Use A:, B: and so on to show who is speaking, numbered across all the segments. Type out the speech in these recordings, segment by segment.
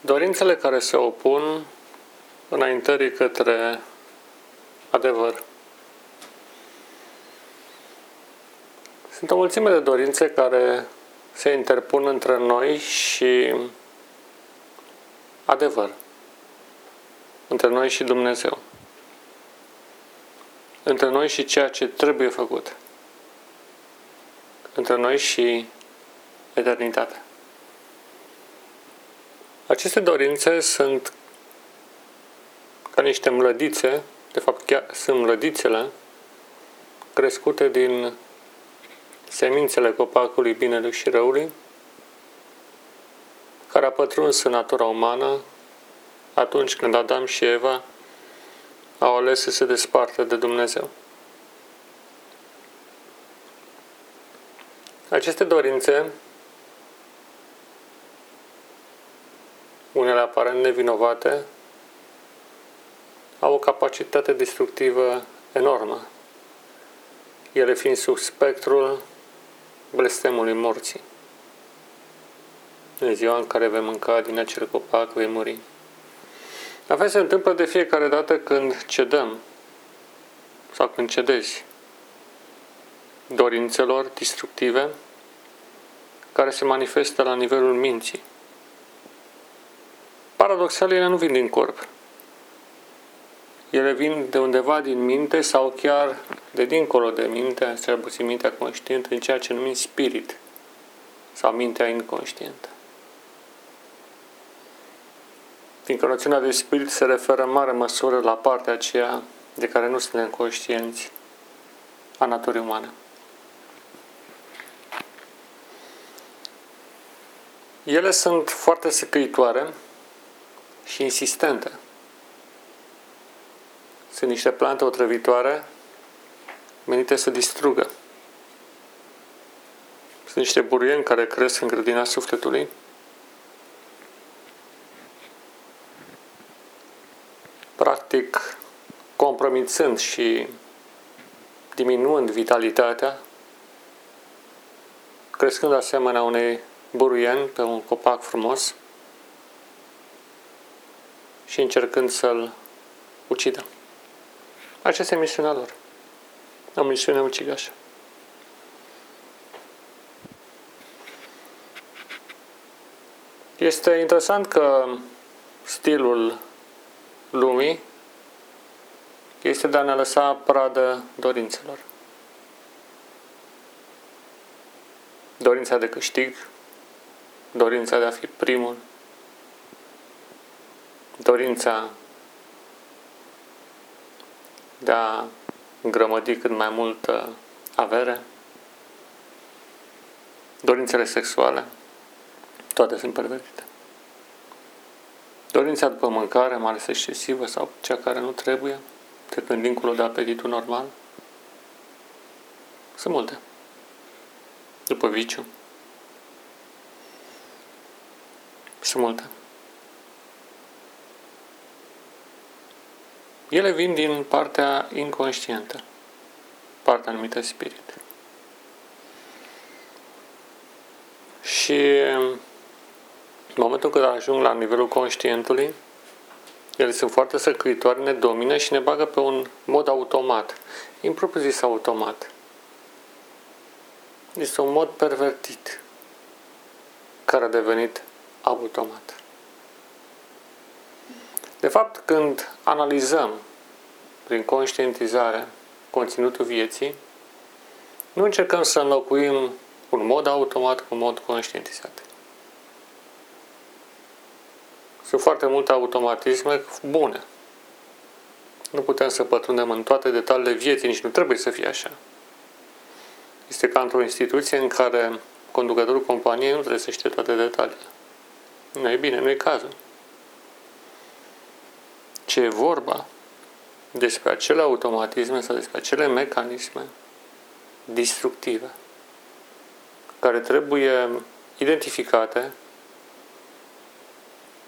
A: Dorințele care se opun înaintării către adevăr. Sunt o mulțime de dorințe care se interpun între noi și adevăr. Între noi și Dumnezeu. Între noi și ceea ce trebuie făcut. Între noi și eternitate. Aceste dorințe sunt ca niște mlădițe, de fapt chiar sunt mlădițele crescute din semințele copacului binelui și răului, care a pătruns în natura umană atunci când Adam și Eva au ales să se despartă de Dumnezeu. Aceste dorințe unele aparent nevinovate, au o capacitate destructivă enormă, ele fiind sub spectrul blestemului morții. În ziua în care vei mânca din acel copac, vei muri. La fel se întâmplă de fiecare dată când cedăm sau când cedezi dorințelor destructive care se manifestă la nivelul minții paradoxal, ele nu vin din corp. Ele vin de undeva din minte sau chiar de dincolo de minte, cel puțin mintea conștientă, în ceea ce numim spirit sau mintea inconștientă. Fiindcă noțiunea de spirit se referă în mare măsură la partea aceea de care nu suntem conștienți a naturii umane. Ele sunt foarte secăitoare și insistente. Sunt niște plante otrăvitoare menite să distrugă. Sunt niște buruieni care cresc în grădina sufletului. Practic, compromițând și diminuând vitalitatea, crescând asemenea unei buruieni pe un copac frumos, și încercând să-l ucidă. Aceasta e misiunea lor. O misiune ucigașă. Este interesant că stilul lumii este de a ne lăsa pradă dorințelor. Dorința de câștig, dorința de a fi primul, dorința de a grămădi cât mai multă avere, dorințele sexuale, toate sunt pervertite. Dorința după mâncare, mai ales excesivă sau cea care nu trebuie, trecând dincolo de apetitul normal, sunt multe. După viciu. Sunt multe. Ele vin din partea inconștientă, partea numită spirit. Și în momentul când ajung la nivelul conștientului, ele sunt foarte săcăitoare, ne domină și ne bagă pe un mod automat, impropriu zis automat. Este un mod pervertit care a devenit automat. De fapt, când analizăm prin conștientizare conținutul vieții, nu încercăm să înlocuim un mod automat cu un mod conștientizat. Sunt foarte multe automatisme bune. Nu putem să pătrundem în toate detaliile vieții, nici nu trebuie să fie așa. Este ca într-o instituție în care conducătorul companiei nu trebuie să știe toate detaliile. Nu e bine, nu e cazul ce e vorba despre acele automatisme sau despre acele mecanisme destructive care trebuie identificate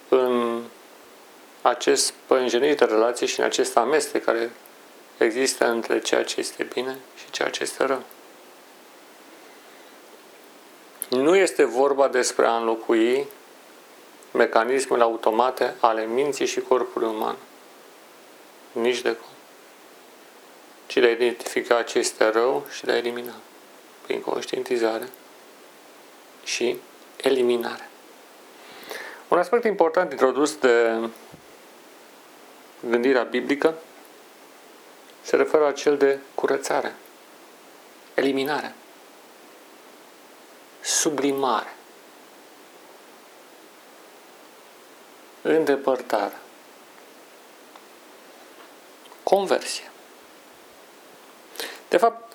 A: în acest pânjenit de relație și în acest amestec care există între ceea ce este bine și ceea ce este rău. Nu este vorba despre a înlocui mecanismele automate ale minții și corpului uman. Nici de cum. Ci de a identifica ce este rău și de a elimina. Prin conștientizare și eliminare. Un aspect important introdus de gândirea biblică se referă la cel de curățare, eliminare, sublimare, îndepărtare, conversie. De fapt,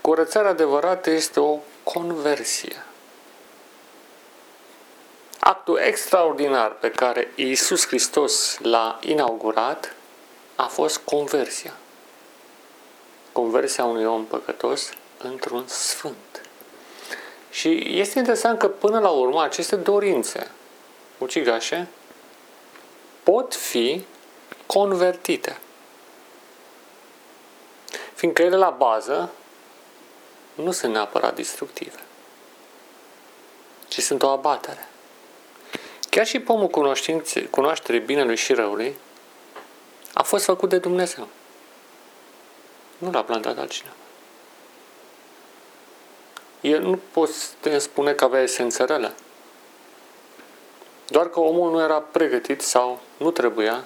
A: curățarea adevărată este o conversie. Actul extraordinar pe care Iisus Hristos l-a inaugurat a fost conversia. Conversia unui om păcătos într-un sfânt. Și este interesant că până la urmă aceste dorințe ucigașe pot fi convertite. Fiindcă ele la bază nu sunt neapărat destructive, ci sunt o abatere. Chiar și pomul cunoașterii binelui și răului a fost făcut de Dumnezeu. Nu l-a plantat altcineva. El nu poți spune că avea esență rele. Doar că omul nu era pregătit sau nu trebuia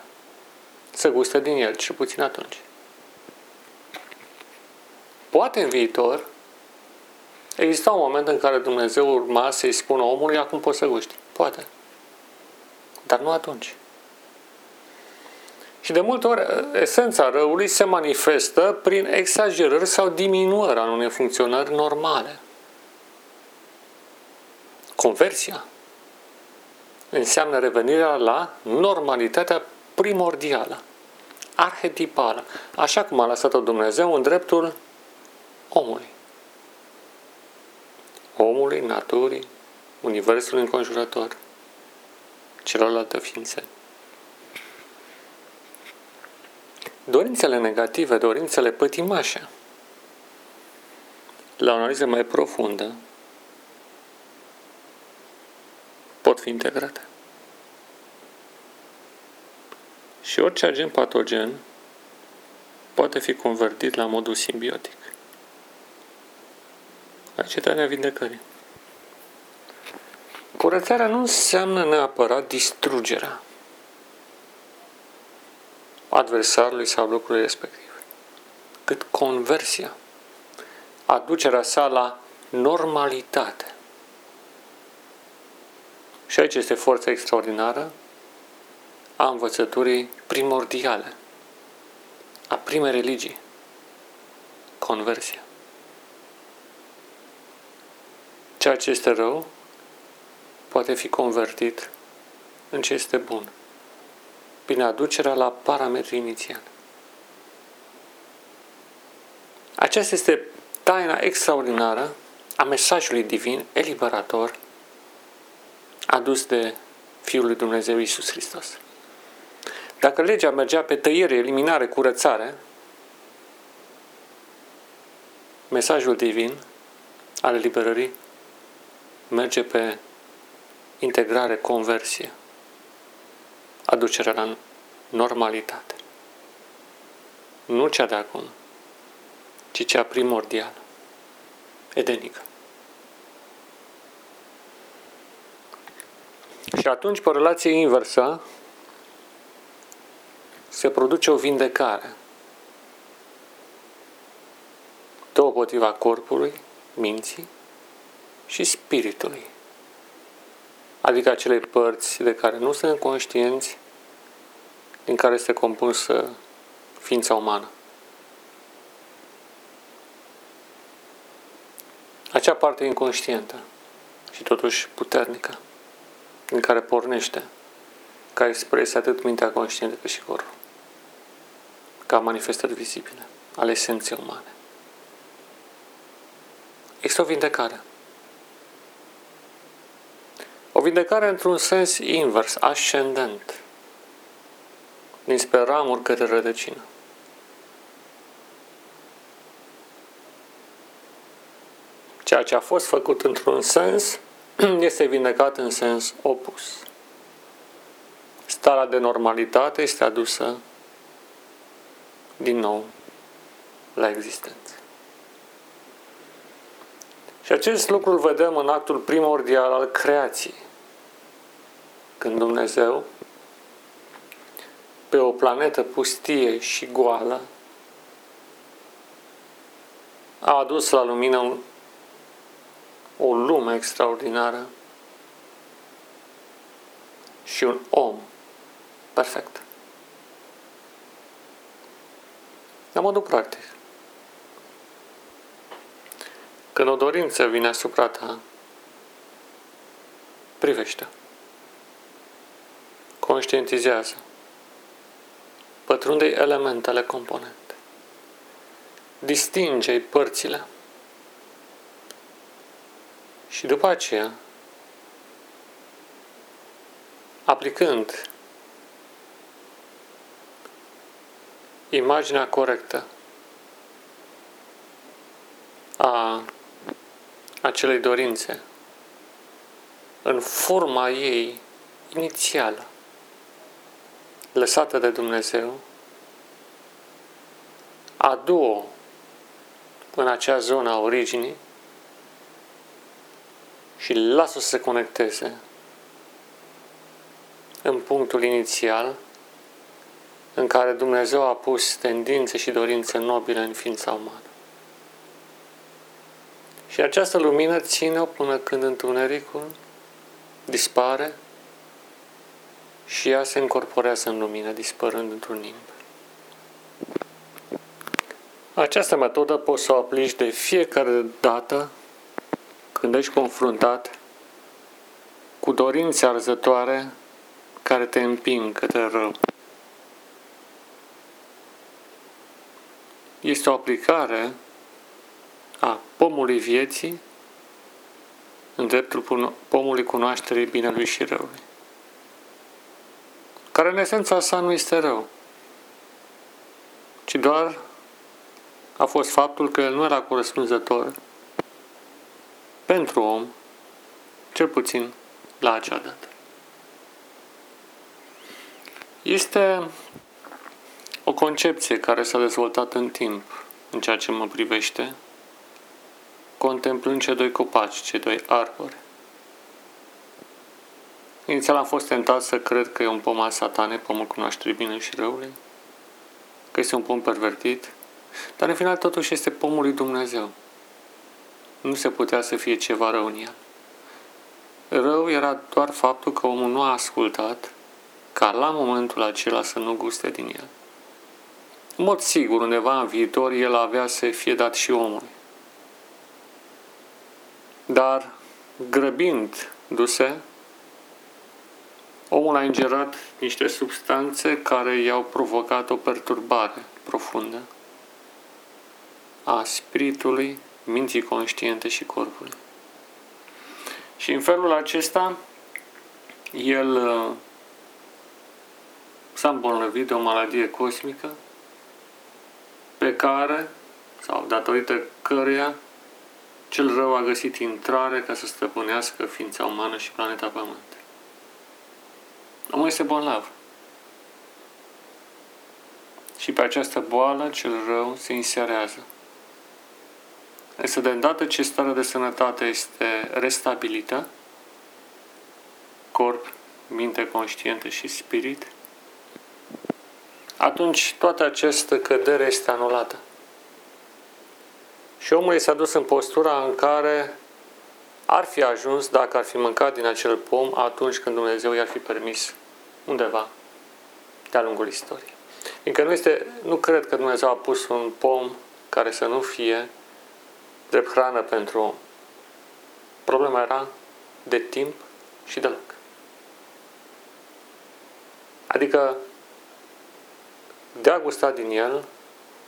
A: să guste din el, cel puțin atunci. Poate în viitor exista un moment în care Dumnezeu urma să-i spună omului, acum poți să gusti. Poate. Dar nu atunci. Și de multe ori, esența răului se manifestă prin exagerări sau diminuări al unei funcționări normale. Conversia înseamnă revenirea la normalitatea primordială, arhetipală, așa cum a lăsat-o Dumnezeu în dreptul omului. Omului, naturii, universul înconjurător, celorlalte ființe. Dorințele negative, dorințele pătimașe, la o analiză mai profundă, pot fi integrate. Și orice agent patogen poate fi convertit la modul simbiotic. Acetarea vindecării. Curățarea nu înseamnă neapărat distrugerea adversarului sau lucrului respectiv, cât conversia, aducerea sa la normalitate. Și aici este forța extraordinară a învățăturii primordiale, a primei religii, conversia. Ceea ce este rău poate fi convertit în ce este bun, prin aducerea la parametrii inițial. Aceasta este taina extraordinară a mesajului divin eliberator adus de Fiul lui Dumnezeu Isus Hristos. Dacă legea mergea pe tăiere, eliminare, curățare, mesajul divin al eliberării merge pe integrare, conversie, aducerea la normalitate. Nu cea de acum, ci cea primordială, edenică. Și atunci, pe relație inversă, se produce o vindecare. Deopotriva corpului, minții și spiritului. Adică acele părți de care nu sunt conștienți, din care este compusă ființa umană. Acea parte inconștientă și totuși puternică, din care pornește, ca expresie atât mintea conștientă cât și corpul, ca manifestări vizibile ale esenței umane. Este o vindecare. O vindecare într-un sens invers, ascendent, dinspre ramuri către rădăcină. Ceea ce a fost făcut într-un sens este vindecat în sens opus. starea de normalitate este adusă din nou la existență. Și acest lucru îl vedem în actul primordial al creației. Când Dumnezeu, pe o planetă pustie și goală, a adus la lumină o lume extraordinară și un om perfect. La modul practic. Când o dorință vine asupra ta, privește. Conștientizează. Pătrunde elementele componente. Distinge părțile. Și după aceea, aplicând imaginea corectă a acelei dorințe în forma ei inițială, lăsată de Dumnezeu, adu-o în acea zonă a originii și lasă-o să se conecteze în punctul inițial în care Dumnezeu a pus tendințe și dorințe nobile în ființa umană. Și această lumină ține-o până când întunericul dispare și ea se încorporează în lumină, dispărând într-un nimb. Această metodă poți să o aplici de fiecare dată când ești confruntat cu dorințe arzătoare care te împing către rău. Este o aplicare a pomului vieții în dreptul pomului cunoașterii binelui și răului. Care în esența sa nu este rău, ci doar a fost faptul că el nu era corespunzător pentru om, cel puțin la acea dată. Este o concepție care s-a dezvoltat în timp, în ceea ce mă privește, contemplând cei doi copaci, cei doi arbori. Inițial am fost tentat să cred că e un pom al satane, pomul cunoașterii bine și răului, că este un pom pervertit, dar în final totuși este pomul lui Dumnezeu. Nu se putea să fie ceva rău în el. Rău era doar faptul că omul nu a ascultat ca la momentul acela să nu guste din el. În mod sigur, undeva în viitor, el avea să fie dat și omului. Dar, grăbind-se, omul a ingerat niște substanțe care i-au provocat o perturbare profundă a spiritului, minții conștiente și corpului. Și în felul acesta, el uh, s-a îmbolnăvit de o maladie cosmică pe care, sau datorită căreia, cel rău a găsit intrare ca să stăpânească ființa umană și planeta Pământ. Omul este bolnav. Și pe această boală cel rău se inserează. Însă de îndată ce starea de sănătate este restabilită, corp, minte conștientă și spirit, atunci toată această cădere este anulată. Și omul s-a dus în postura în care ar fi ajuns dacă ar fi mâncat din acel pom atunci când Dumnezeu i-ar fi permis undeva de-a lungul istoriei. Încă nu, este, nu cred că Dumnezeu a pus un pom care să nu fie drept hrană pentru om. Problema era de timp și de loc. Adică de a gusta din el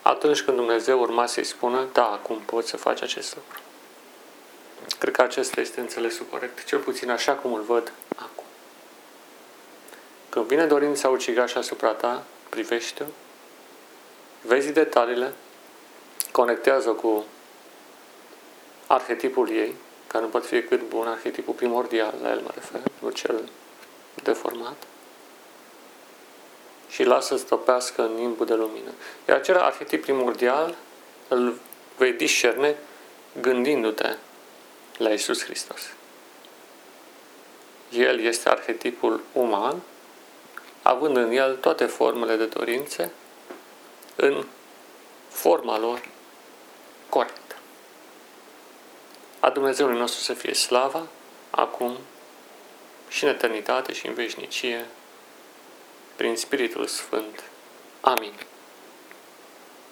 A: atunci când Dumnezeu urma să-i spună, da, acum poți să faci acest lucru. Cred că acesta este înțelesul corect, cel puțin așa cum îl văd acum. Când vine dorința ucigașa asupra ta, privește-o, vezi detaliile, conectează cu arhetipul ei, care nu poate fi cât bun, arhetipul primordial, la el mă refer, nu cel deformat, și lasă să topească în nimbul de lumină. Iar acel arhetip primordial îl vei discerne gândindu-te la Isus Hristos. El este arhetipul uman, având în el toate formele de dorințe în forma lor corectă. A Dumnezeului nostru să fie slava, acum și în eternitate și în veșnicie, prin Spiritul Sfânt. Amin.